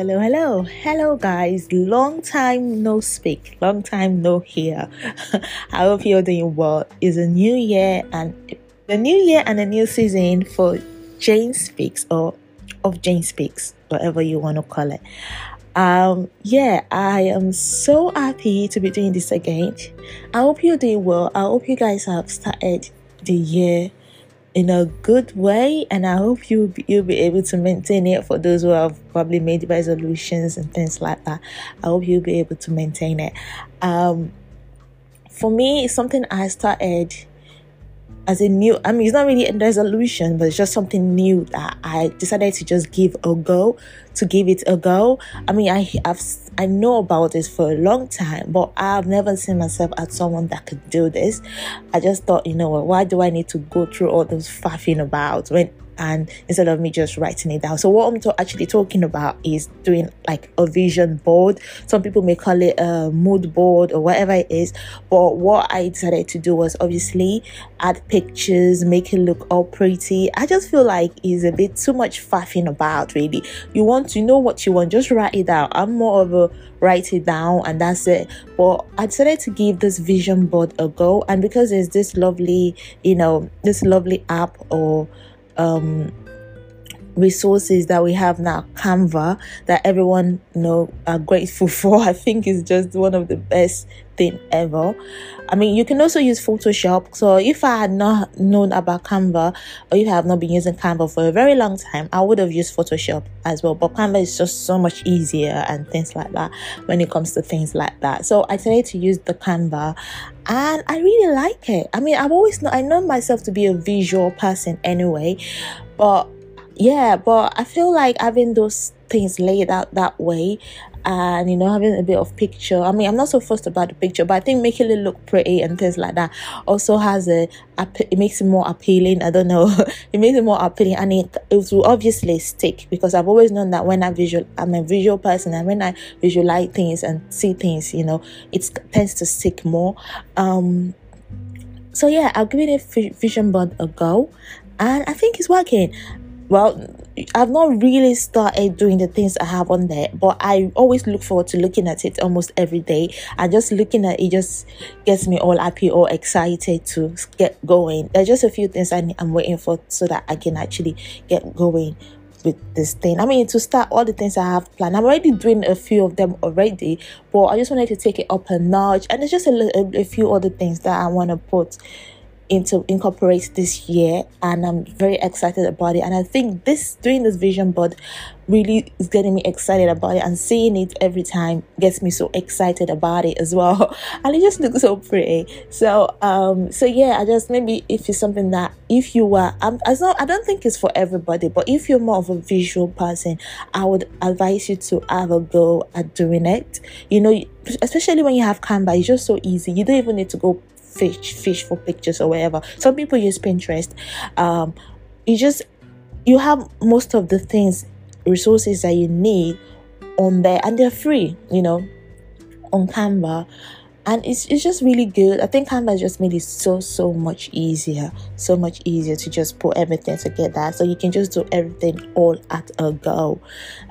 hello, hello, hello, guys. Long time no speak, long time no hear. I hope you're doing well. It's a new year and the new year and a new season for Jane Speaks or of Jane Speaks, whatever you want to call it. Um, yeah, I am so happy to be doing this again. I hope you're doing well. I hope you guys have started the year in a good way and i hope you you'll be able to maintain it for those who have probably made resolutions and things like that. I hope you'll be able to maintain it. Um for me it's something i started as a new i mean it's not really a resolution but it's just something new that i decided to just give a go to give it a go. I mean i have i know about this for a long time but i've never seen myself as someone that could do this. I just thought you know why do i need to go through all those faffing about when and instead of me just writing it down. So what I'm actually talking about is doing like a vision board. Some people may call it a mood board or whatever it is. But what I decided to do was obviously add pictures, make it look all pretty. I just feel like it's a bit too much faffing about really. You want to know what you want, just write it down. I'm more of a write it down and that's it. But I decided to give this vision board a go and because there's this lovely, you know, this lovely app or um, resources that we have now canva that everyone you know are grateful for i think is just one of the best thing ever. I mean you can also use photoshop. So if i had not known about canva or if i have not been using canva for a very long time i would have used photoshop as well. But canva is just so much easier and things like that when it comes to things like that. So i decided to use the canva and i really like it. I mean i've always known i know myself to be a visual person anyway but yeah but i feel like having those things laid out that way and you know having a bit of picture. I mean i'm not so fussed about the picture but i think making it look pretty and things like that also has a it makes it more appealing. I don't know. It makes it more appealing and it, it will obviously stick because i've always known that when i visual i'm a visual person and when i visualize things and see things you know it tends to stick more. Um so yeah i'll give it a vision board a go and i think it's working. Well i've not really started doing the things i have on there but i always look forward to looking at it almost every day and just looking at it just gets me all happy or excited to get going there's just a few things I, i'm waiting for so that i can actually get going with this thing. I mean, to start all the things I have planned, I'm already doing a few of them already, but I just wanted to take it up a notch. And there's just a, a, a few other things that I want to put into incorporate this year and I'm very excited about it. And I think this doing this vision board really is getting me excited about it and seeing it every time gets me so excited about it as well. And it just looks so pretty. So um so yeah I just maybe if it's something that if you were I'm as not I don't think it's for everybody but if you're more of a visual person I would advise you to have a go at doing it. You know especially when you have Canva it's just so easy. You don't even need to go fish fish for pictures or whatever. Some people use pinterest. Um you just you have most of the things resources that you need on there and they're free you know on canva. And it's, it's just really good. I think canva just made it so so much easier so much easier to just put everything together. So you can just do everything all at a go.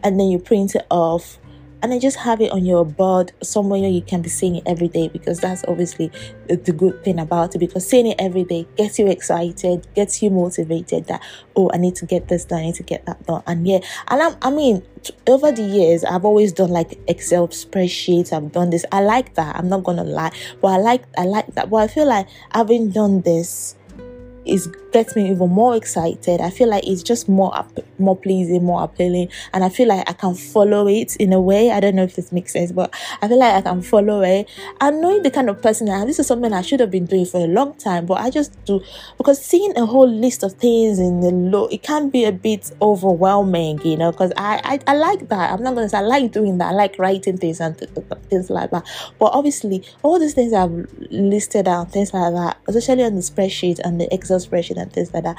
And then you print it off and then just have it on your board somewhere you can be seeing it every day because that's obviously the good thing about it. Because seeing it every day gets you excited gets you motivated that oh i need to get this done i need to get that done. And yeah and I'm, i mean over the years i've always done like excel spreadsheets. I've done this. I like that. I'm not gonna lie. But i like i like that. But i feel like having done this is gets me even more excited. I feel like it's just more up, more pleasing, more appealing, and I feel like I can follow it in a way. I don't know if this makes sense, but I feel like I can follow it. And knowing the kind of person this is something I should have been doing for a long time, but I just do because seeing a whole list of things in the low, it can be a bit overwhelming, you know. Because I, I I like that. I'm not gonna say I like doing that. I like writing things and th- things like that. But obviously, all these things I've listed out, things like that, especially on the spreadsheet and the Excel spreadsheet and things like that,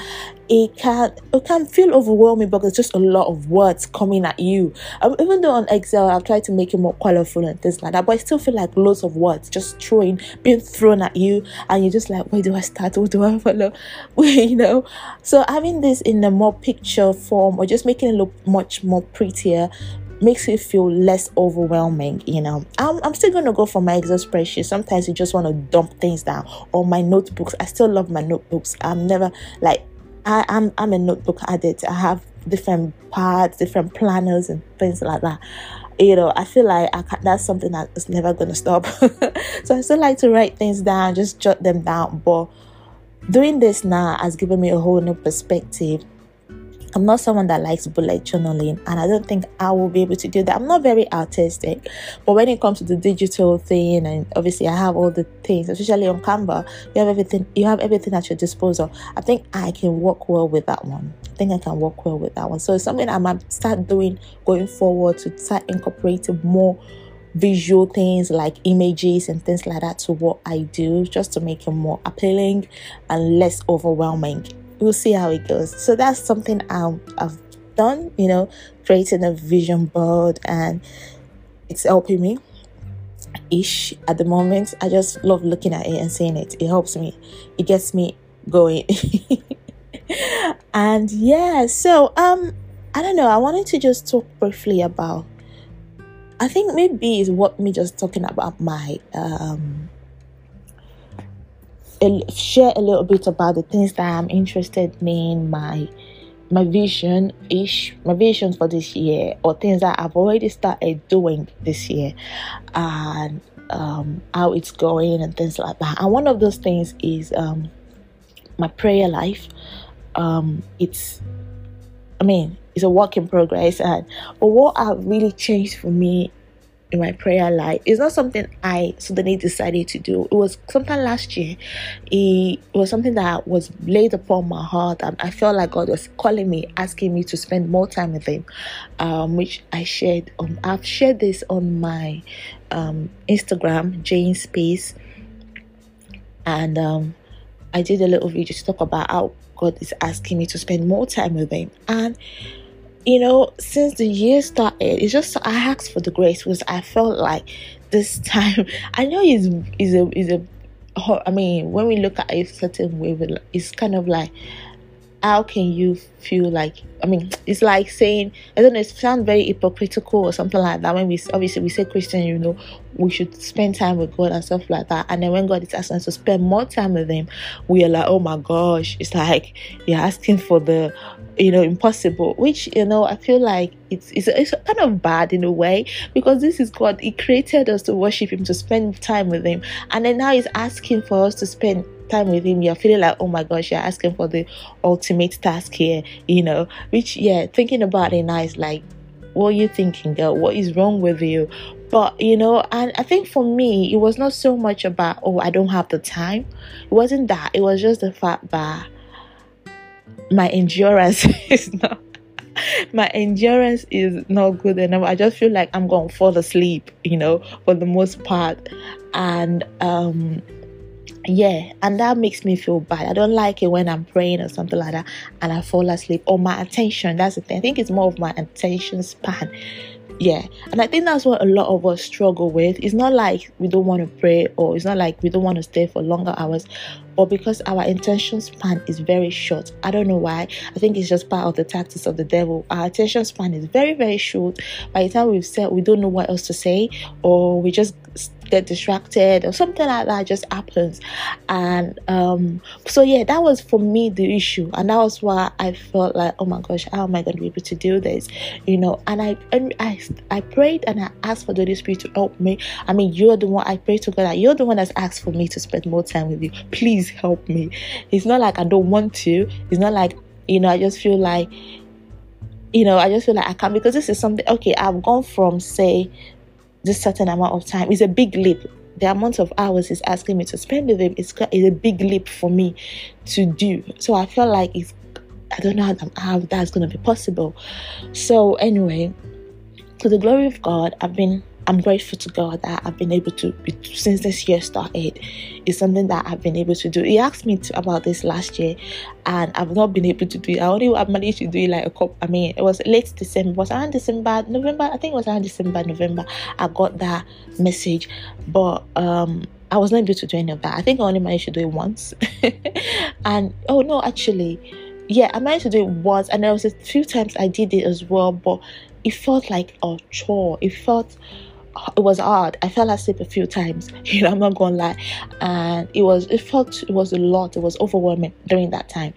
it can it can feel overwhelming because it's just a lot of words coming at you. Um, even though on Excel I've tried to make it more colorful and things like that, but I still feel like loads of words just throwing being thrown at you, and you're just like, where do I start? Where do I follow? you know. So having this in a more picture form or just making it look much more prettier makes it feel less overwhelming you know i'm, I'm still gonna go for my excel spreadsheet sometimes you just want to dump things down or my notebooks i still love my notebooks i'm never like I, I'm I'm a notebook addict. I have different parts, different planners, and things like that. You know, I feel like I that's something that is never gonna stop. so I still like to write things down, just jot them down. But doing this now has given me a whole new perspective I'm not someone that likes bullet journaling, and I don't think I will be able to do that. I'm not very artistic, but when it comes to the digital thing, and obviously I have all the things, especially on Canva, you have everything. You have everything at your disposal. I think I can work well with that one. I think I can work well with that one. So it's something I might start doing going forward to start incorporating more visual things like images and things like that to what I do, just to make it more appealing and less overwhelming we'll see how it goes. So that's something i I've done, you know, creating a vision board and it's helping me ish at the moment. I just love looking at it and seeing it. It helps me, it gets me going. and yeah, so um I don't know, I wanted to just talk briefly about I think maybe it's what me just talking about my um share a little bit about the things that I'm interested in, my my vision ish, my vision for this year, or things that I've already started doing this year, and um, how it's going and things like that. And one of those things is um, my prayer life. Um, it's, I mean, it's a work in progress, and but what have really changed for me in my prayer life. It's not something I suddenly decided to do. It was sometime last year. It was something that was laid upon my heart, and I felt like God was calling me, asking me to spend more time with Him, um, which I shared. I've shared this on my um, Instagram, Jane Space, and um, I did a little video to talk about how God is asking me to spend more time with Him, and you know, since the year started, it's just I asked for the grace because I felt like this time I know is is a is a I mean, when we look at a certain way, it's kind of like how can you feel like i mean it's like saying i don't know it sounds very hypocritical or something like that when we obviously we say christian you know we should spend time with god and stuff like that. And then when god is asking us to spend more time with him we are like oh my gosh it's like you're asking for the you know impossible which you know i feel like it's, it's it's kind of bad in a way because this is god. He created us to worship him to spend time with him. And then now he's asking for us to spend time with him you're feeling like oh my gosh you're asking for the ultimate task here you know? Which yeah thinking about it now is like what are you thinking girl? What is wrong with you? But you know and i think for me it was not so much about oh i don't have the time. It wasn't that. It was just the fact that my endurance is not my endurance is not good enough. I just feel like I'm to fall asleep, you know, for the most part. And um yeah and that makes me feel bad. I don't like it when i'm praying or something like that and i fall asleep or my attention that's the thing. I think it's more of my attention span. Yeah and i think that's what a lot of us struggle with. It's not like we don't want to pray or it's not like we don't want to stay for longer hours but because our attention span is very short. I don't know why. I think it's just part of the tactics of the devil. Our attention span is very very short. By the time we've said we don't know what else to say or we just get distracted or something like that just happens. And um so yeah that was for me the issue. And that was why i felt like oh my gosh how am i going to be able to do this? You know and i and i i prayed and i asked for the holy spirit to help me. I mean you're the one i pray to god that you're the one that's asked for me to spend more time with you. Please help me. It's not like i don't want to. It's not like you know i just feel like you know, I just feel like I can't because this is something okay. I've gone from say this certain amount of time is a big leap. The amount of hours he's asking me to spend with him is, is a big leap for me to do. So I feel like it's I don't know how, how that's going to be possible. So anyway, to the glory of God, I've been I'm grateful to God that I've been able to, since this year started, it's something that I've been able to do. He asked me to, about this last year, and I've not been able to do it. I only I managed to do it like a couple. I mean, it was late December, it was around December, November. I think it was around December, November. I got that message, but um, I was not able to do any of that. I think I only managed to do it once, and oh no, actually, yeah, I managed to do it once, and there was a few times I did it as well, but it felt like a chore. It felt it was hard. I fell asleep a few times. You know, I'm not gonna lie, and it was it felt it was a lot. It was overwhelming during that time.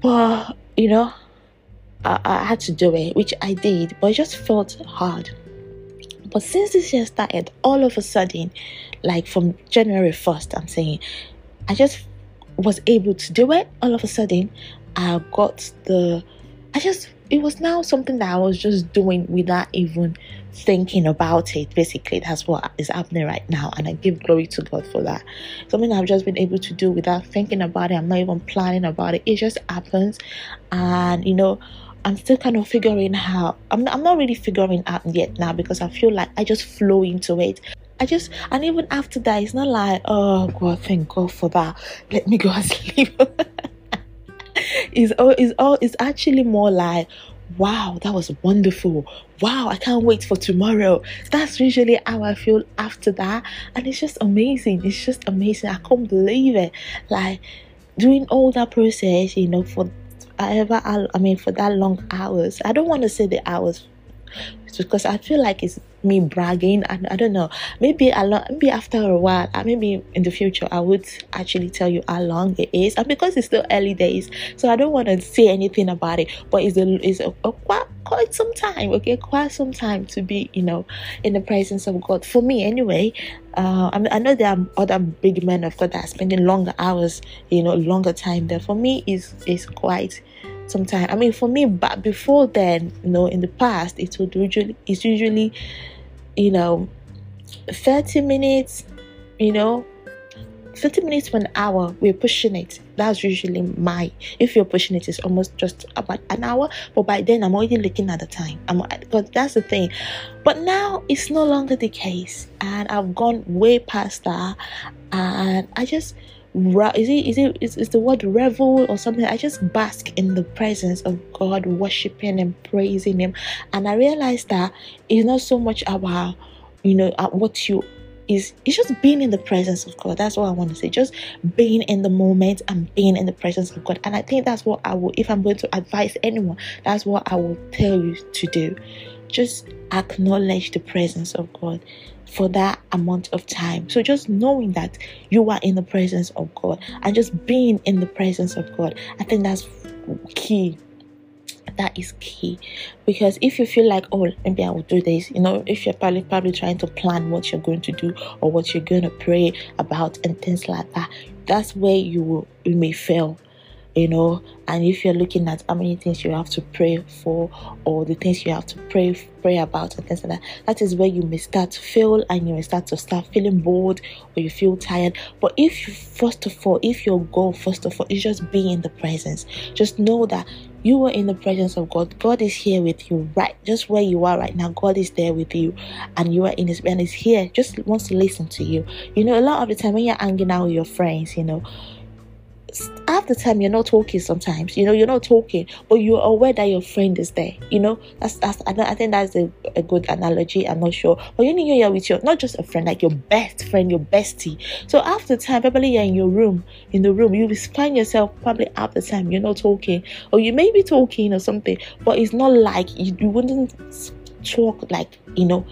But you know, I, I had to do it, which I did, but it just felt hard. But since this year started, all of a sudden, like from January 1st, I'm saying, I just was able to do it. All of a sudden, I got the, I just, it was now something that I was just doing without even thinking about it. Basically, that's what is happening right now. And I give glory to God for that. Something I've just been able to do without thinking about it. I'm not even planning about it. It just happens. And, you know, I'm still kind of figuring how I'm not, I'm not really figuring out yet now because I feel like I just flow into it. I just and even after that, it's not like oh God, thank God for that. Let me go and sleep. It's all it's all it's actually more like wow, that was wonderful. Wow, I can't wait for tomorrow. That's usually how I feel after that. And it's just amazing. It's just amazing. I can't believe it. Like doing all that process, you know, for ever I mean for that long hours. I don't want to say the hours because I feel like it's me bragging and I don't know. Maybe a lot maybe after a while uh, maybe in the future I would actually tell you how long it is. And because it's still early days so I don't want to say anything about it but it's a it's a, a quite, quite some time okay? Quite some time to be you know in the presence of God. For me anyway uh, I, mean, I know there are other big men of God that are spending longer hours you know longer time there. For me is is quite sometimes i mean for me but before then you know in the past it would usually it's usually you know 30 minutes you know 30 minutes to an hour we're pushing it. That's usually my if you're pushing it it's almost just about an hour. But by then i'm already looking at the time. I'm but that's the thing. But now it's no longer the case. And i've gone way past that. And i just is it is it is, is the word revel or something i just bask in the presence of god worshiping and praising him and i realized that it's not so much about you know what you is it's just being in the presence of God. That's what I want to say. Just being in the moment and being in the presence of God. And I think that's what I will, if I'm going to advise anyone, that's what I will tell you to do. Just acknowledge the presence of God for that amount of time. So just knowing that you are in the presence of God and just being in the presence of God, I think that's key. That is key because if you feel like, oh, maybe I will do this, you know, if you're probably probably trying to plan what you're going to do or what you're going to pray about and things like that, that's where you will you may fail you know and if you're looking at how many things you have to pray for or the things you have to pray pray about and things like that that is where you may start to feel and you may start to start feeling bored or you feel tired but if you first of all if your goal first of all is just being in the presence just know that you are in the presence of God. God is here with you, right? Just where you are right now. God is there with you, and you are in His and is here. Just wants to listen to you. You know, a lot of the time when you're hanging out with your friends, you know, half the time you're not talking sometimes you know you're not talking but you're aware that your friend is there you know? That's that's i, I think that's a, a good analogy i'm not sure. But you know you're with your not just a friend like your best friend your bestie. So after time probably you're in your room in the room you find yourself probably half the time you're not talking or you may be talking or something but it's not like you, you wouldn't talk like you know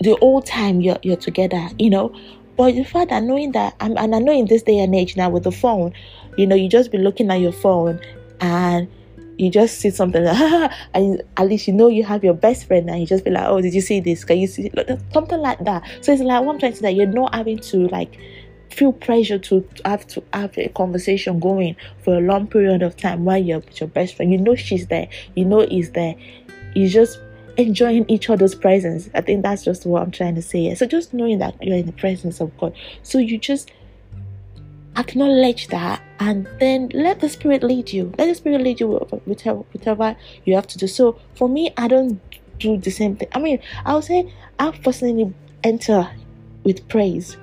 the whole time you're, you're together you know but the fact that knowing that, and I know in this day and age now with the phone, you know, you just be looking at your phone and you just see something like, ah, ah, and at least you know you have your best friend and you just be like, oh, did you see this? Can you see something like that? So it's like one trying to say that you're not having to like feel pressure to have to have a conversation going for a long period of time while you're with your best friend. You know she's there, you know he's there. You just enjoying each other's presence. I think that's just what I'm trying to say. So just knowing that you're in the presence of God. So you just acknowledge that and then let the spirit lead you. Let the spirit lead you with whatever you have to do. So for me, I don't do the same thing. I mean, I would say I personally enter with praise.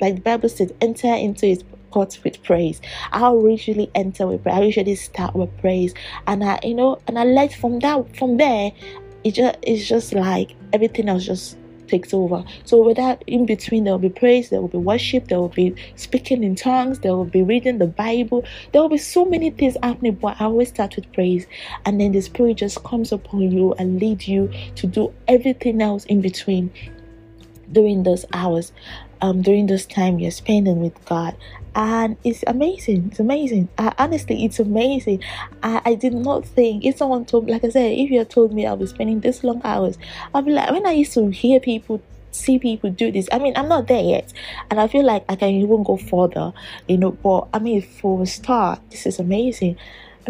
Like the Bible says, enter into his courts with praise. I'll usually enter with praise. I usually start with praise. And I, you know, and I let from that from there, it just it's just like everything else just takes over. So with that, in between, there will be praise, there will be worship, there will be speaking in tongues, there will be reading the Bible. There will be so many things happening, but I always start with praise, and then the Spirit just comes upon you and lead you to do everything else in between during those hours um during this time you're spending with God. And it's amazing. It's amazing. Uh, honestly it's amazing. I, I did not think if someone told like i said if you had told me i'll be spending this long hours i'll be like when i used to hear people see people do this i mean i'm not there yet. And i feel like i can even go further you know but i mean for a start this is amazing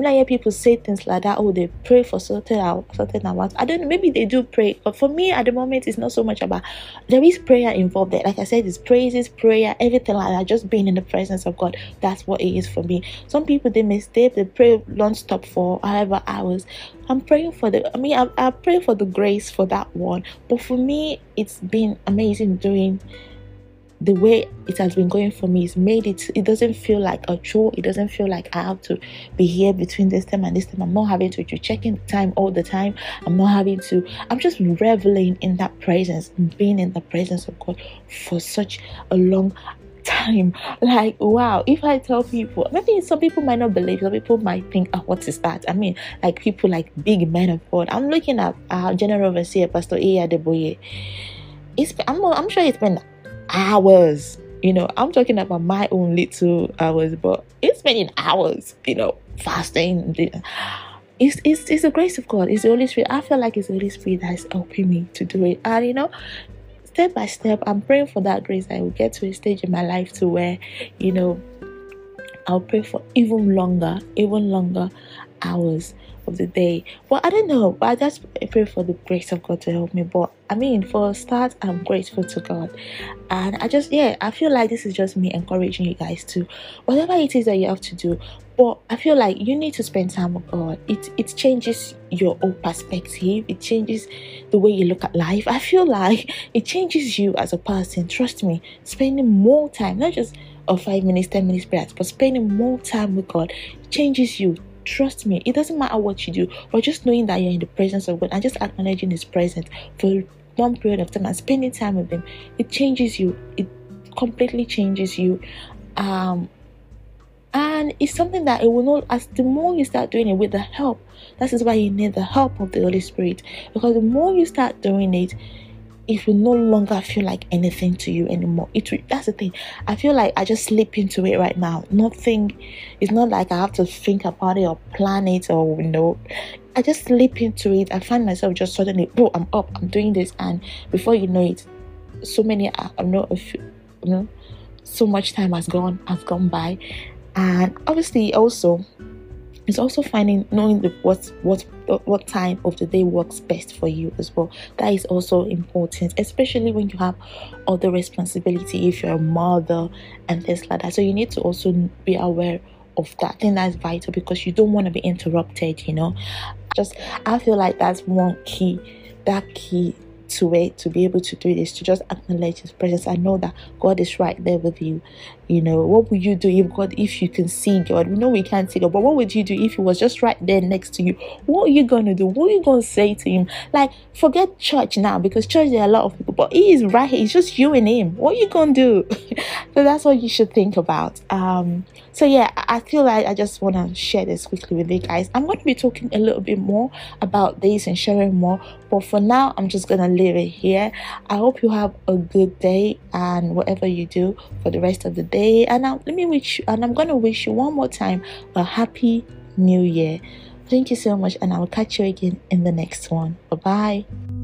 when I hear people say things like that, oh, they pray for certain hours, certain hours. I don't know, maybe they do pray, but for me at the moment, it's not so much about there is prayer involved there. Like I said, it's praises, prayer, everything like that. Just being in the presence of God. That's what it is for me. Some people they stay, they pray non-stop for however hours. I'm praying for the I mean I, I pray for the grace for that one. But for me, it's been amazing doing the way it has been going for me is made it it doesn't feel like a chore. It doesn't feel like i have to be here between this time and this time. I'm not having to be checking time all the time. I'm not having to i'm just reveling in that presence being in the presence of god for such a long time. Like wow if i tell people maybe some people might not believe some people might think oh what is that? I mean like people like big men of god. I'm looking at our general overseer pastor Adeboye it's I'm, I'm sure it's been hours. You know, I'm talking about my own little hours, but it's spending hours, you know, fasting. It's, it's, it's the grace of God. It's the Holy Spirit. I feel like it's the Holy Spirit that's helping me to do it. And, you know, step by step, I'm praying for that grace. I will get to a stage in my life to where, you know, I'll pray for even longer, even longer hours of the day. Well, I don't know, but I just pray for the grace of God to help me. But I mean, for a start, I'm grateful to God, and I just yeah, I feel like this is just me encouraging you guys to whatever it is that you have to do. But I feel like you need to spend time with God. It it changes your own perspective. It changes the way you look at life. I feel like it changes you as a person. Trust me, spending more time, not just of five minutes, ten minutes prayers, but spending more time with God changes you Trust me, it doesn't matter what you do, but just knowing that you're in the presence of God and just acknowledging His presence for one period of time and spending time with Him, it changes you. It completely changes you. Um, and it's something that it will not as the more you start doing it with the help that is why you need the help of the holy spirit because the more you start doing it it will no longer feel like anything to you anymore. It will, that's the thing. I feel like I just slip into it right now. Nothing. It's not like I have to think about it or plan it or you know. I just slip into it. I find myself just suddenly, oh, I'm up. I'm doing this, and before you know it, so many. Uh, I'm not. You know, so much time has gone has gone by, and obviously also it's also finding knowing the, what what what time of the day works best for you as well. That is also important especially when you have other responsibility if you're a mother and things like that. So you need to also be aware of that. I think that's vital because you don't want to be interrupted you know. Just i feel like that's one key that key to it to be able to do this to just acknowledge his presence i know that god is right there with you you know what would you do if god if you can see god? We know we can't see god but what would you do if he was just right there next to you? What are you gonna do? What are you gonna say to him? Like forget church now because church there are a lot of people but he is right here. It's just you and him. What are you gonna do? So that's what you should think about. Um so yeah i feel like i just want to share this quickly with you guys. I'm going to be talking a little bit more about this and sharing more but for now i'm just gonna leave it here. I hope you have a good day and whatever you do for the rest of the day and let me wish you and i'm gonna wish you one more time a happy new year. Thank you so much and i will catch you again in the next one. Bye bye